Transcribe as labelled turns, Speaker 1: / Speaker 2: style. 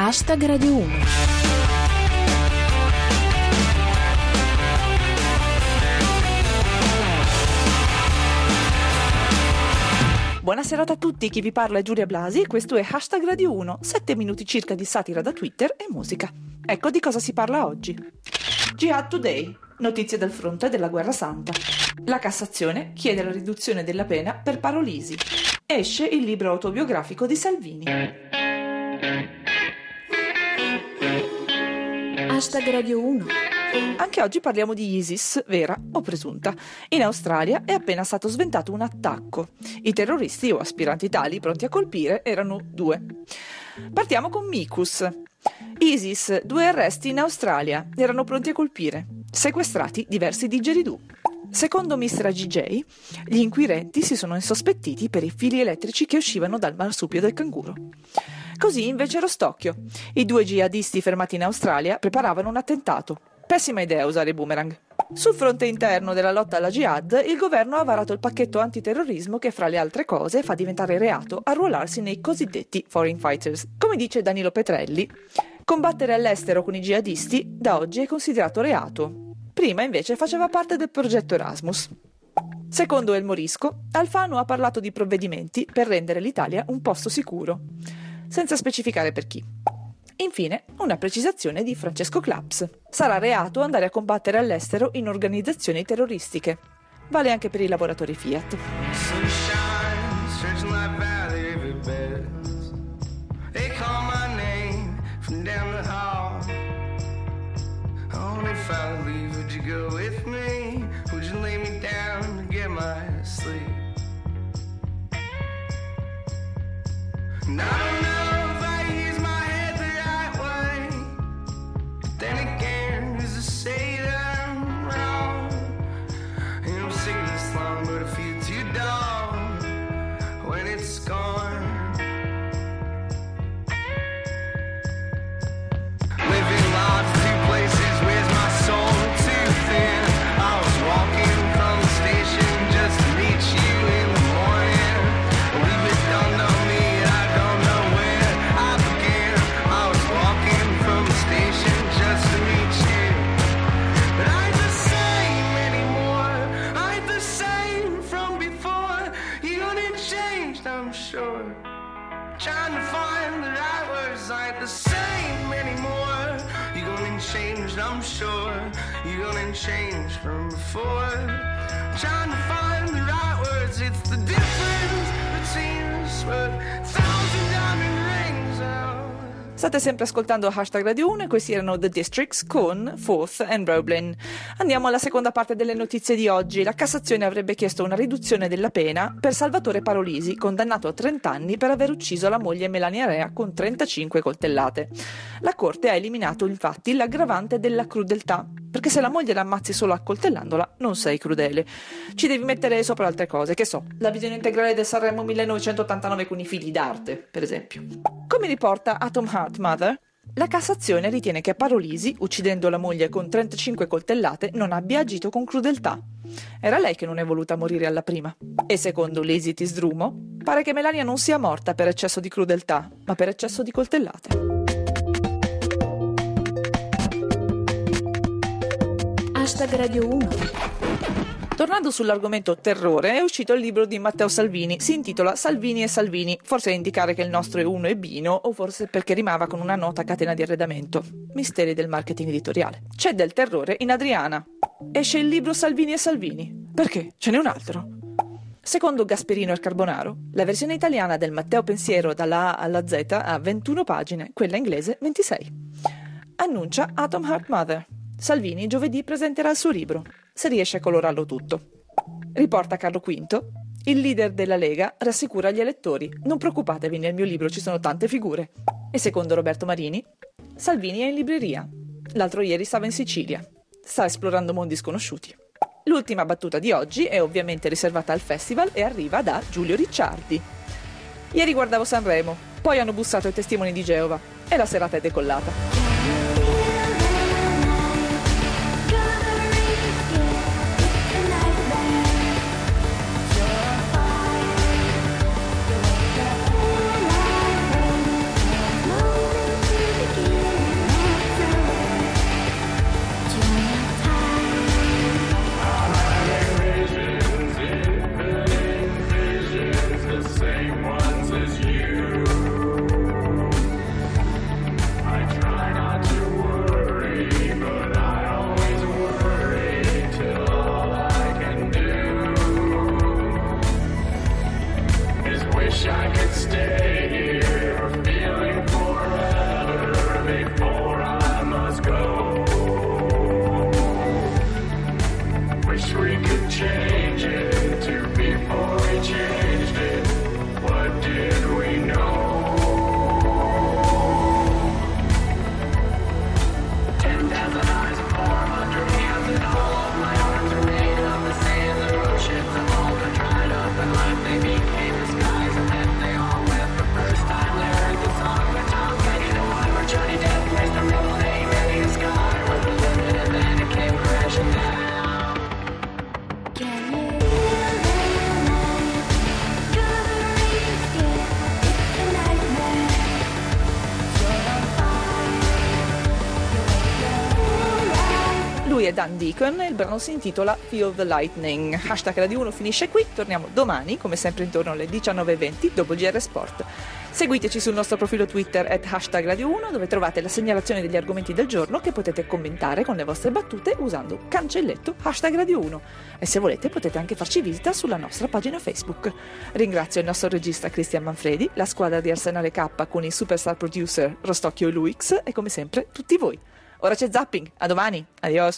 Speaker 1: Hashtag Radio 1.
Speaker 2: Buonasera a tutti, chi vi parla è Giulia Blasi e questo è Hashtag Radio 1, 7 minuti circa di satira da Twitter e musica. Ecco di cosa si parla oggi. Jihad Today, notizie del fronte della guerra santa. La Cassazione chiede la riduzione della pena per parolisi. Esce il libro autobiografico di Salvini.
Speaker 1: Hashtag Radio 1.
Speaker 2: Anche oggi parliamo di ISIS, vera o presunta. In Australia è appena stato sventato un attacco. I terroristi o aspiranti tali pronti a colpire erano due. Partiamo con Mikus. ISIS, due arresti in Australia, erano pronti a colpire. Sequestrati diversi digeridoo. Secondo Mr. GJ, gli inquirenti si sono insospettiti per i fili elettrici che uscivano dal marsupio del canguro. Così invece Rostocchio. I due jihadisti fermati in Australia preparavano un attentato. Pessima idea usare i boomerang. Sul fronte interno della lotta alla jihad, il governo ha varato il pacchetto antiterrorismo che, fra le altre cose, fa diventare reato arruolarsi nei cosiddetti foreign fighters. Come dice Danilo Petrelli, combattere all'estero con i jihadisti da oggi è considerato reato. Prima invece faceva parte del progetto Erasmus. Secondo El Morisco, Alfano ha parlato di provvedimenti per rendere l'Italia un posto sicuro, senza specificare per chi. Infine, una precisazione di Francesco Claps. Sarà reato andare a combattere all'estero in organizzazioni terroristiche. Vale anche per i lavoratori Fiat.
Speaker 3: Sleep? And Gonna I'm sure. You gonna change from before. Trying to find the right words. It's the difference between us worth
Speaker 2: State sempre ascoltando Hashtag Radio 1 e questi erano The Districts con Forth and Roblin. Andiamo alla seconda parte delle notizie di oggi. La Cassazione avrebbe chiesto una riduzione della pena per Salvatore Parolisi, condannato a 30 anni per aver ucciso la moglie Melania Rea con 35 coltellate. La Corte ha eliminato infatti l'aggravante della crudeltà, perché se la moglie la ammazzi solo accoltellandola non sei crudele. Ci devi mettere sopra altre cose, che so, la visione integrale del Sanremo 1989 con i figli d'arte, per esempio. Come riporta Atom Heart Mother, la Cassazione ritiene che Parolisi, uccidendo la moglie con 35 coltellate, non abbia agito con crudeltà. Era lei che non è voluta morire alla prima. E secondo l'Esitis Drumo, pare che Melania non sia morta per eccesso di crudeltà, ma per eccesso di coltellate.
Speaker 1: Hashtag Radio 1.
Speaker 2: Tornando sull'argomento terrore, è uscito il libro di Matteo Salvini. Si intitola Salvini e Salvini, forse a indicare che il nostro è uno e Bino, o forse perché rimava con una nota catena di arredamento. Misteri del marketing editoriale. C'è del terrore in Adriana. Esce il libro Salvini e Salvini. Perché? Ce n'è un altro. Secondo Gasperino e Carbonaro, la versione italiana del Matteo Pensiero dalla A alla Z ha 21 pagine, quella inglese 26. Annuncia Atom Heart Mother. Salvini giovedì presenterà il suo libro, se riesce a colorarlo tutto. Riporta Carlo V. Il leader della Lega rassicura gli elettori: non preoccupatevi, nel mio libro ci sono tante figure. E secondo Roberto Marini, Salvini è in libreria. L'altro ieri stava in Sicilia. Sta esplorando mondi sconosciuti. L'ultima battuta di oggi è ovviamente riservata al festival e arriva da Giulio Ricciardi. Ieri guardavo Sanremo, poi hanno bussato i testimoni di Geova e la serata è decollata. Dan Deacon e il brano si intitola Feel the Lightning. Hashtag Radio 1 finisce qui, torniamo domani, come sempre intorno alle 19.20 dopo GR Sport. Seguiteci sul nostro profilo Twitter at hashtag Radio 1 dove trovate la segnalazione degli argomenti del giorno che potete commentare con le vostre battute usando cancelletto hashtag Radio 1 e se volete potete anche farci visita sulla nostra pagina Facebook. Ringrazio il nostro regista Cristian Manfredi, la squadra di Arsenale K con i superstar producer Rostocchio e Luix e come sempre tutti voi. Ora c'è zapping, a domani, adios!